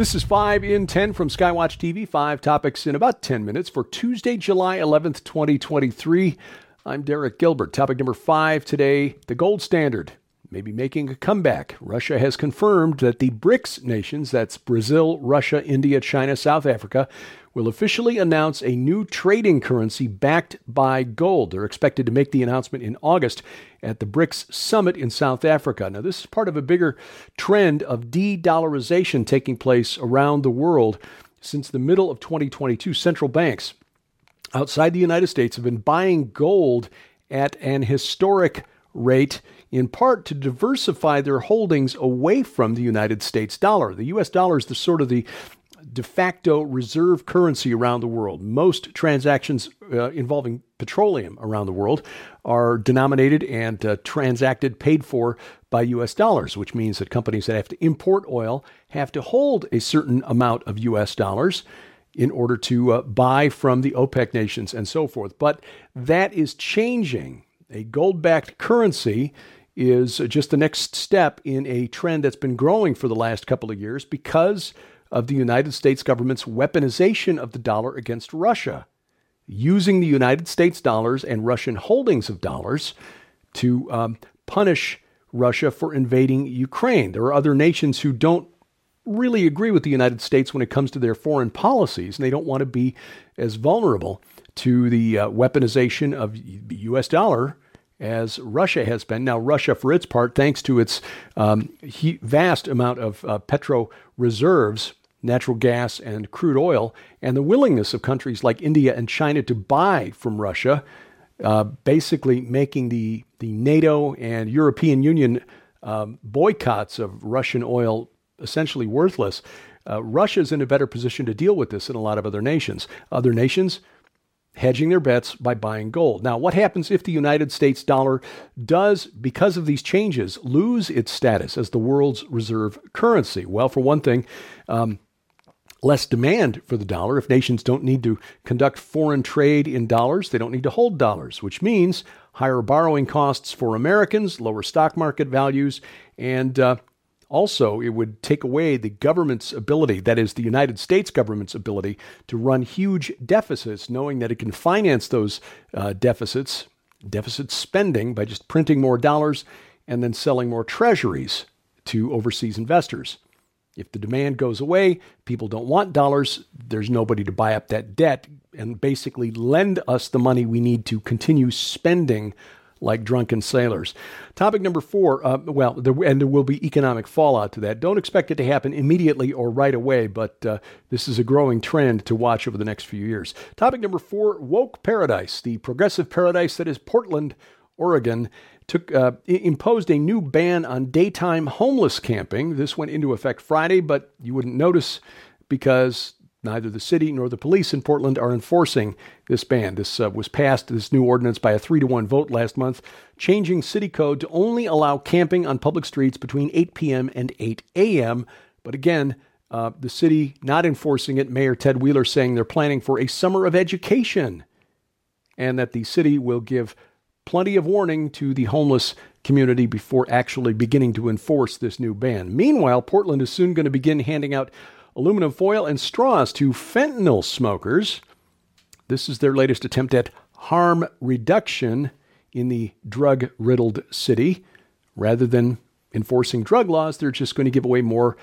This is 5 in 10 from Skywatch TV. Five topics in about 10 minutes for Tuesday, July 11th, 2023. I'm Derek Gilbert. Topic number five today the gold standard may be making a comeback. Russia has confirmed that the BRICS nations, that's Brazil, Russia, India, China, South Africa, will officially announce a new trading currency backed by gold. They're expected to make the announcement in August at the BRICS summit in South Africa. Now, this is part of a bigger trend of de dollarization taking place around the world. Since the middle of 2022, central banks outside the United States have been buying gold at an historic rate, in part to diversify their holdings away from the United States dollar. The US dollar is the sort of the de facto reserve currency around the world. Most transactions uh, involving petroleum around the world are denominated and uh, transacted, paid for by US dollars, which means that companies that have to import oil have to hold a certain amount of US dollars in order to uh, buy from the OPEC nations and so forth. But that is changing. A gold backed currency is just the next step in a trend that's been growing for the last couple of years because of the United States government's weaponization of the dollar against Russia, using the United States dollars and Russian holdings of dollars to um, punish Russia for invading Ukraine. There are other nations who don't really agree with the United States when it comes to their foreign policies, and they don't want to be as vulnerable to the uh, weaponization of the U.S. dollar as Russia has been. Now, Russia, for its part, thanks to its um, he- vast amount of uh, petro reserves, natural gas and crude oil, and the willingness of countries like India and China to buy from Russia, uh, basically making the, the NATO and European Union um, boycotts of Russian oil essentially worthless. Uh, Russia's in a better position to deal with this than a lot of other nations. Other nations hedging their bets by buying gold. Now, what happens if the United States dollar does, because of these changes, lose its status as the world's reserve currency? Well, for one thing, um, less demand for the dollar. If nations don't need to conduct foreign trade in dollars, they don't need to hold dollars, which means higher borrowing costs for Americans, lower stock market values, and uh, also, it would take away the government's ability, that is, the United States government's ability, to run huge deficits, knowing that it can finance those uh, deficits, deficit spending, by just printing more dollars and then selling more treasuries to overseas investors. If the demand goes away, people don't want dollars, there's nobody to buy up that debt and basically lend us the money we need to continue spending like drunken sailors. Topic number four, uh, well, there, and there will be economic fallout to that. Don't expect it to happen immediately or right away, but uh, this is a growing trend to watch over the next few years. Topic number four, woke paradise, the progressive paradise that is Portland, Oregon. Took, uh, imposed a new ban on daytime homeless camping. This went into effect Friday, but you wouldn't notice because Neither the city nor the police in Portland are enforcing this ban. This uh, was passed, this new ordinance, by a three to one vote last month, changing city code to only allow camping on public streets between 8 p.m. and 8 a.m. But again, uh, the city not enforcing it. Mayor Ted Wheeler saying they're planning for a summer of education and that the city will give plenty of warning to the homeless community before actually beginning to enforce this new ban. Meanwhile, Portland is soon going to begin handing out aluminum foil, and straws to fentanyl smokers. This is their latest attempt at harm reduction in the drug riddled city. Rather than enforcing drug laws, they're just going to give away more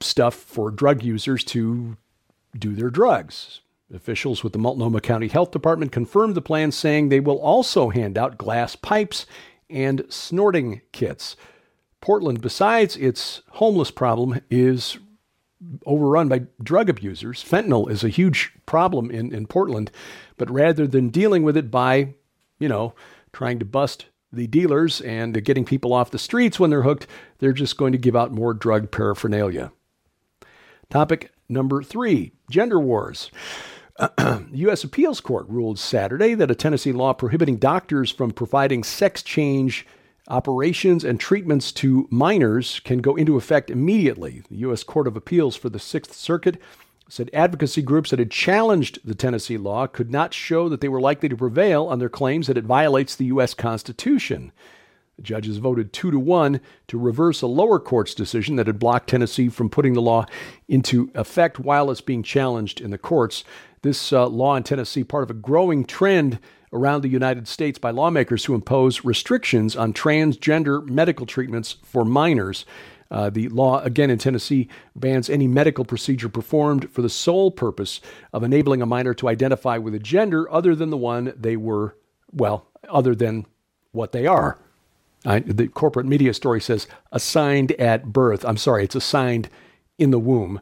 stuff for drug users to do their drugs. Officials with the Multnomah County Health Department confirmed the plan, saying they will also hand out glass pipes and snorting kits. Portland, besides its homeless problem, is overrun by drug abusers. Fentanyl is a huge problem in, in Portland, but rather than dealing with it by, you know, trying to bust the dealers and getting people off the streets when they're hooked, they're just going to give out more drug paraphernalia. Topic number three gender wars. the U.S. Appeals Court ruled Saturday that a Tennessee law prohibiting doctors from providing sex change operations and treatments to minors can go into effect immediately. The U.S. Court of Appeals for the Sixth Circuit said advocacy groups that had challenged the Tennessee law could not show that they were likely to prevail on their claims that it violates the U.S. Constitution. The judges voted two to one to reverse a lower court's decision that had blocked Tennessee from putting the law into effect while it's being challenged in the courts. This uh, law in Tennessee, part of a growing trend around the United States by lawmakers who impose restrictions on transgender medical treatments for minors. Uh, the law, again in Tennessee, bans any medical procedure performed for the sole purpose of enabling a minor to identify with a gender other than the one they were, well, other than what they are. I, the corporate media story says assigned at birth. I'm sorry, it's assigned in the womb.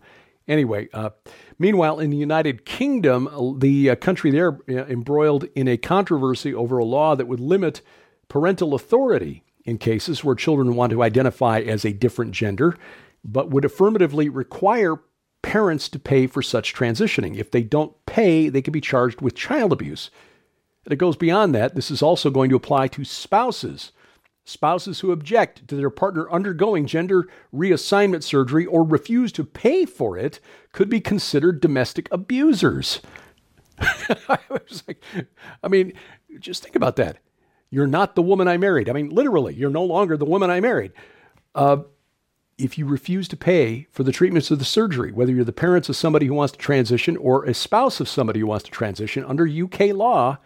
Anyway, uh, meanwhile, in the United Kingdom, the uh, country there uh, embroiled in a controversy over a law that would limit parental authority in cases where children want to identify as a different gender, but would affirmatively require parents to pay for such transitioning. If they don't pay, they can be charged with child abuse. And it goes beyond that. This is also going to apply to spouses. Spouses who object to their partner undergoing gender reassignment surgery or refuse to pay for it could be considered domestic abusers. I was like, I mean, just think about that. You're not the woman I married. I mean, literally, you're no longer the woman I married. Uh, if you refuse to pay for the treatments of the surgery, whether you're the parents of somebody who wants to transition or a spouse of somebody who wants to transition, under UK law,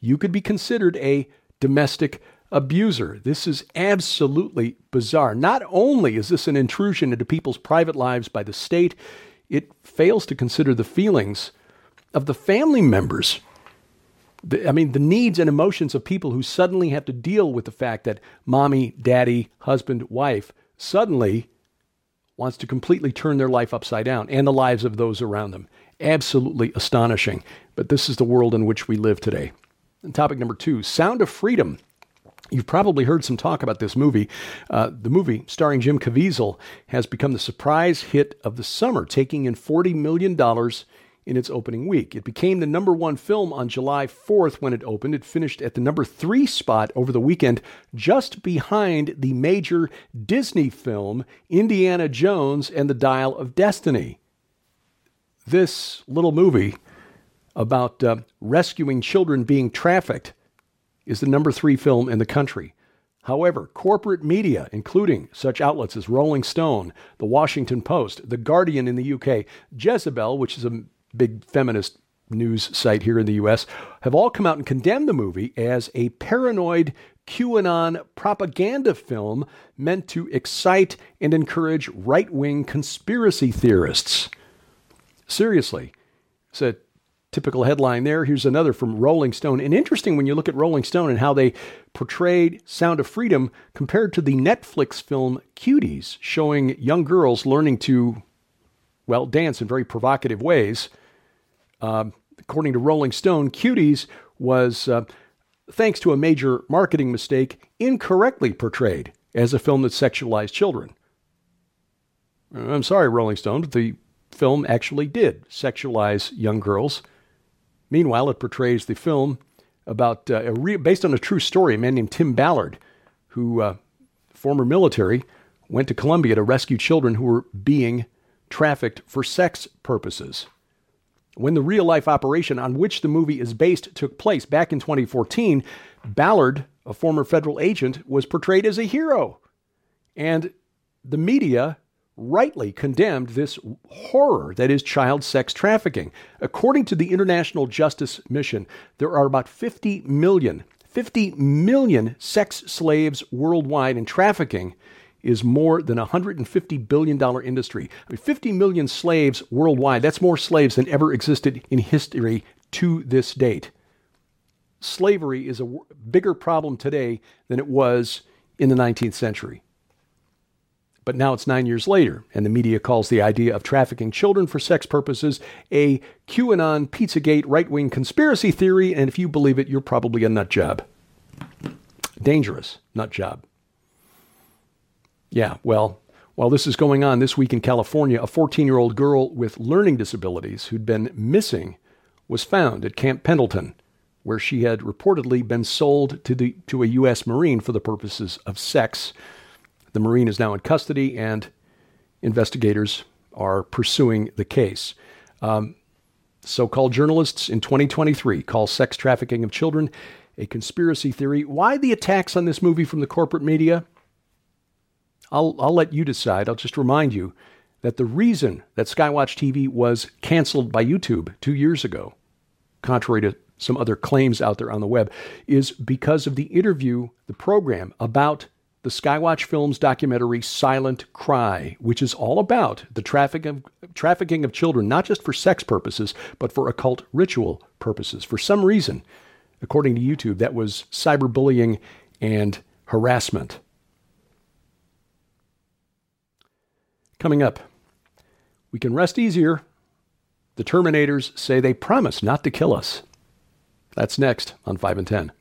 you could be considered a domestic abuser. This is absolutely bizarre. Not only is this an intrusion into people's private lives by the state, it fails to consider the feelings of the family members the, I mean, the needs and emotions of people who suddenly have to deal with the fact that mommy, daddy, husband, wife suddenly wants to completely turn their life upside down and the lives of those around them. Absolutely astonishing. But this is the world in which we live today. And topic number two Sound of Freedom. You've probably heard some talk about this movie. Uh, the movie, starring Jim Caviezel, has become the surprise hit of the summer, taking in $40 million in its opening week. It became the number one film on July 4th when it opened. It finished at the number three spot over the weekend, just behind the major Disney film, Indiana Jones and the Dial of Destiny. This little movie about uh, rescuing children being trafficked is the number three film in the country. However, corporate media, including such outlets as Rolling Stone, The Washington Post, The Guardian in the UK, Jezebel, which is a big feminist news site here in the US, have all come out and condemned the movie as a paranoid QAnon propaganda film meant to excite and encourage right wing conspiracy theorists. Seriously. It's a typical headline there. Here's another from Rolling Stone. And interesting when you look at Rolling Stone and how they portrayed Sound of Freedom compared to the Netflix film Cuties, showing young girls learning to, well, dance in very provocative ways. Um, according to Rolling Stone, Cuties was, uh, thanks to a major marketing mistake, incorrectly portrayed as a film that sexualized children. I'm sorry, Rolling Stone, but the film actually did sexualize young girls. Meanwhile, it portrays the film about uh, re- based on a true story. A man named Tim Ballard, who uh, former military, went to Colombia to rescue children who were being trafficked for sex purposes. When the real life operation on which the movie is based took place back in 2014, Ballard, a former federal agent, was portrayed as a hero. And the media rightly condemned this horror that is child sex trafficking. According to the International Justice Mission, there are about 50 million, 50 million sex slaves worldwide, and trafficking is more than a $150 billion industry. I mean, 50 million slaves worldwide, that's more slaves than ever existed in history to this date. Slavery is a bigger problem today than it was in the 19th century. But now it's nine years later, and the media calls the idea of trafficking children for sex purposes a QAnon, Pizzagate, right wing conspiracy theory, and if you believe it, you're probably a nut job. Dangerous nut job. Yeah, well, while this is going on this week in California, a 14 year old girl with learning disabilities who'd been missing was found at Camp Pendleton, where she had reportedly been sold to, the, to a U.S. Marine for the purposes of sex. The Marine is now in custody, and investigators are pursuing the case. Um, so called journalists in 2023 call sex trafficking of children a conspiracy theory. Why the attacks on this movie from the corporate media? I'll, I'll let you decide. I'll just remind you that the reason that Skywatch TV was canceled by YouTube two years ago, contrary to some other claims out there on the web, is because of the interview, the program about the Skywatch Films documentary Silent Cry, which is all about the trafficking of, trafficking of children, not just for sex purposes, but for occult ritual purposes. For some reason, according to YouTube, that was cyberbullying and harassment. Coming up, we can rest easier. The Terminators say they promise not to kill us. That's next on 5 in 10.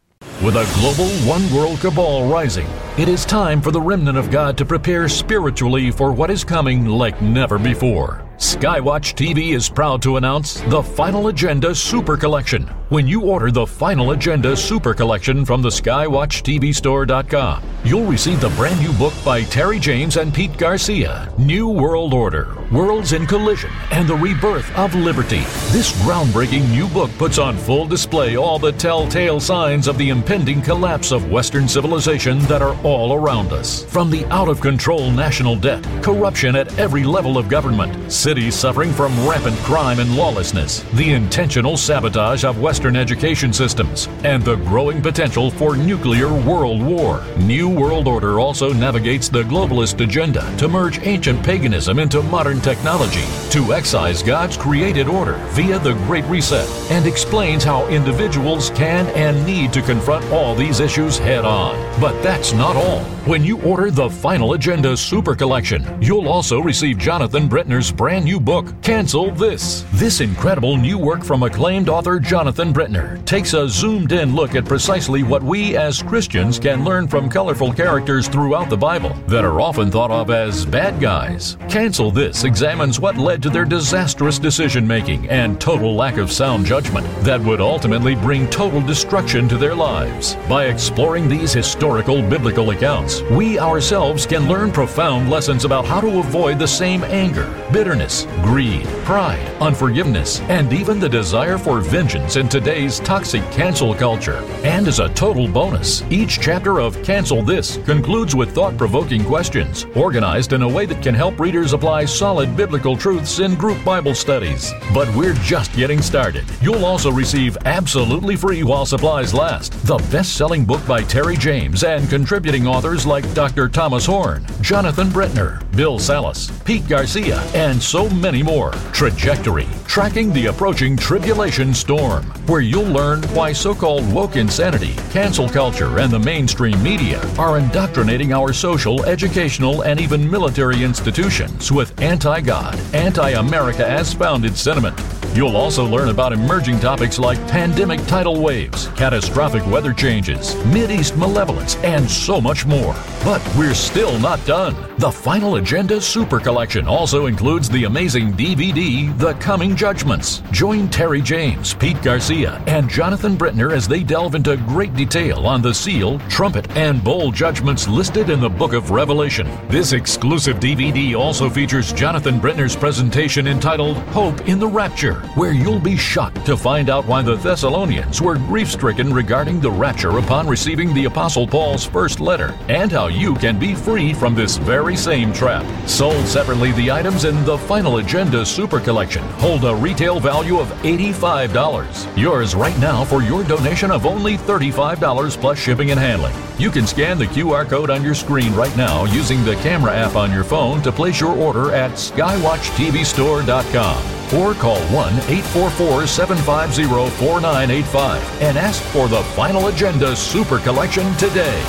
With a global one world cabal rising, it is time for the remnant of God to prepare spiritually for what is coming like never before. Skywatch TV is proud to announce the Final Agenda Super Collection. When you order the Final Agenda Super Collection from the SkywatchTVStore.com, you'll receive the brand new book by Terry James and Pete Garcia New World Order, Worlds in Collision, and the Rebirth of Liberty. This groundbreaking new book puts on full display all the telltale signs of the impending collapse of Western civilization that are all around us. From the out of control national debt, corruption at every level of government, cities suffering from rampant crime and lawlessness, the intentional sabotage of Western education systems, and the growing potential for nuclear world war. New World Order also navigates the globalist agenda to merge ancient paganism into modern technology, to excise God's created order via the Great Reset, and explains how individuals can and need to confront all these issues head on. But that's not all. When you order the Final Agenda Super Collection, you'll also receive Jonathan Brentner's brand brand new book, Cancel This. This incredible new work from acclaimed author Jonathan Brentner takes a zoomed in look at precisely what we as Christians can learn from colorful characters throughout the Bible that are often thought of as bad guys. Cancel This examines what led to their disastrous decision making and total lack of sound judgment that would ultimately bring total destruction to their lives. By exploring these historical biblical accounts, we ourselves can learn profound lessons about how to avoid the same anger, bitterness, bitterness, greed, pride, unforgiveness, and even the desire for vengeance in today's toxic cancel culture. And as a total bonus, each chapter of Cancel This concludes with thought provoking questions, organized in a way that can help readers apply solid biblical truths in group Bible studies. But we're just getting started. You'll also receive absolutely free while supplies last the best selling book by Terry James and contributing authors like Dr. Thomas Horn, Jonathan Brentner, Bill Salus, Pete Garcia, and so many more. Trajectory, tracking the approaching tribulation storm, where you'll learn why so called woke insanity, cancel culture, and the mainstream media are indoctrinating our social, educational, and even military institutions with anti God, anti America as founded sentiment. You'll also learn about emerging topics like pandemic tidal waves, catastrophic weather changes, East malevolence, and so much more. But we're still not done. The Final Agenda Super Collection also includes the amazing DVD, The Coming Judgments. Join Terry James, Pete Garcia, and Jonathan Brentner as they delve into great detail on the seal, trumpet, and bowl judgments listed in the book of Revelation. This exclusive DVD also features Jonathan Brentner's presentation entitled Hope in the Rapture, where you'll be shocked to find out why the Thessalonians were grief stricken regarding the rapture upon receiving the Apostle Paul's first letter, and how you can be free from this very same trap. Sold separately, the items in the Final Agenda Super Collection hold a retail value of $85. Yours right now for your donation of only $35 plus shipping and handling. You can scan the QR code on your screen right now using the camera app on your phone to place your order at skywatchtvstore.com or call 1 844 750 4985 and ask for the Final Agenda Super Collection today.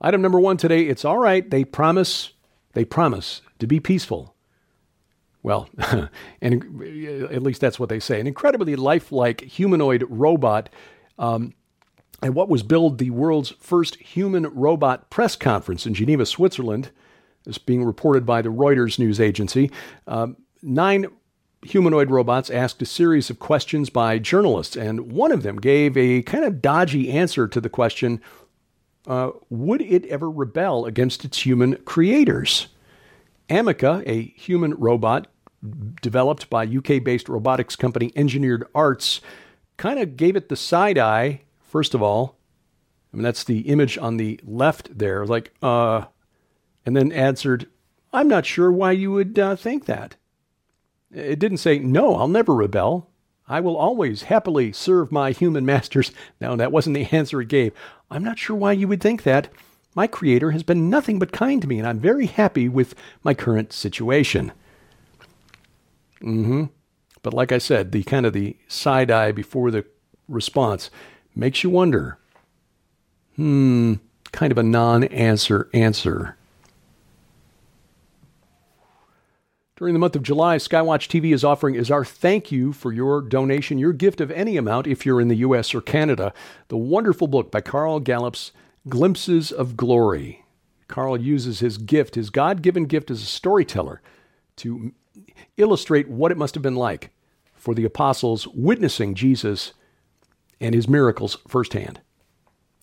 Item number one today it's all right. They promise, they promise to be peaceful. Well, and at least that's what they say. An incredibly lifelike humanoid robot. Um, and what was billed the world's first human robot press conference in Geneva, Switzerland, is being reported by the Reuters news agency. Um, nine humanoid robots asked a series of questions by journalists, and one of them gave a kind of dodgy answer to the question uh, Would it ever rebel against its human creators? Ameca, a human robot developed by UK based robotics company Engineered Arts, kind of gave it the side eye First of all, I mean, that's the image on the left there, like, uh, and then answered, I'm not sure why you would uh, think that. It didn't say, No, I'll never rebel. I will always happily serve my human masters. No, that wasn't the answer it gave. I'm not sure why you would think that. My Creator has been nothing but kind to me, and I'm very happy with my current situation. Mm-hmm. But like I said, the kind of the side eye before the response makes you wonder. Hmm, kind of a non-answer answer. During the month of July, Skywatch TV is offering as our thank you for your donation, your gift of any amount if you're in the US or Canada, the wonderful book by Carl Gallups, Glimpses of Glory. Carl uses his gift, his God given gift as a storyteller, to illustrate what it must have been like for the apostles witnessing Jesus and his miracles firsthand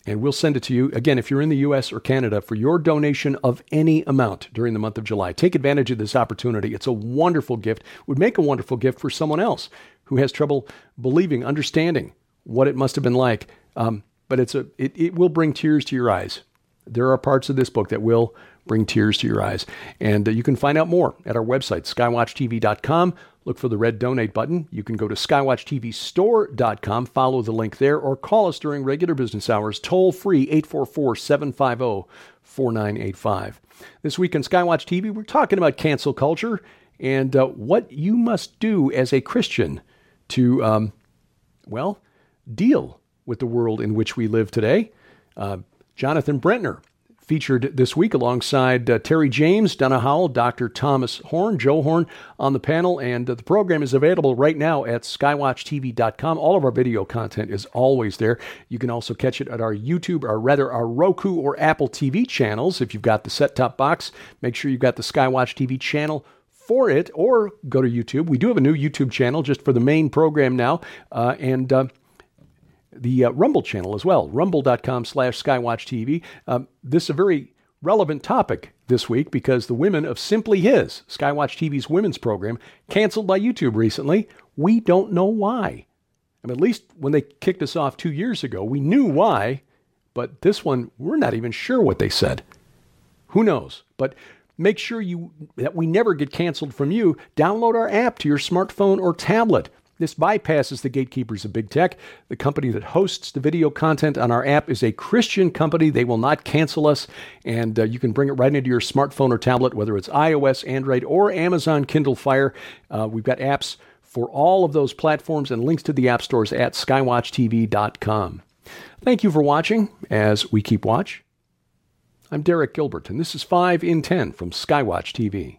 and we'll send it to you again if you're in the US or Canada for your donation of any amount during the month of July. Take advantage of this opportunity. It's a wonderful gift. Would make a wonderful gift for someone else who has trouble believing, understanding what it must have been like. Um, but it's a it, it will bring tears to your eyes. There are parts of this book that will bring tears to your eyes. And uh, you can find out more at our website, skywatchtv.com. Look for the red donate button. You can go to skywatchtvstore.com, follow the link there, or call us during regular business hours, toll free 844 750 4985. This week on Skywatch TV, we're talking about cancel culture and uh, what you must do as a Christian to, um, well, deal with the world in which we live today. Uh, Jonathan Brentner featured this week alongside uh, Terry James, Donna Howell, Dr. Thomas Horn, Joe Horn on the panel. And uh, the program is available right now at skywatchtv.com. All of our video content is always there. You can also catch it at our YouTube, or rather our Roku or Apple TV channels. If you've got the set top box, make sure you've got the Skywatch TV channel for it or go to YouTube. We do have a new YouTube channel just for the main program now. Uh, and uh, the uh, Rumble channel as well, rumble.com slash skywatchtv. Um, this is a very relevant topic this week because the women of Simply His, Skywatch TV's women's program, canceled by YouTube recently. We don't know why. I mean, at least when they kicked us off two years ago, we knew why, but this one, we're not even sure what they said. Who knows? But make sure you that we never get canceled from you. Download our app to your smartphone or tablet. This bypasses the gatekeepers of big tech. The company that hosts the video content on our app is a Christian company. They will not cancel us, and uh, you can bring it right into your smartphone or tablet, whether it's iOS, Android, or Amazon Kindle Fire. Uh, we've got apps for all of those platforms and links to the app stores at skywatchtv.com. Thank you for watching as we keep watch. I'm Derek Gilbert, and this is 5 in 10 from Skywatch TV.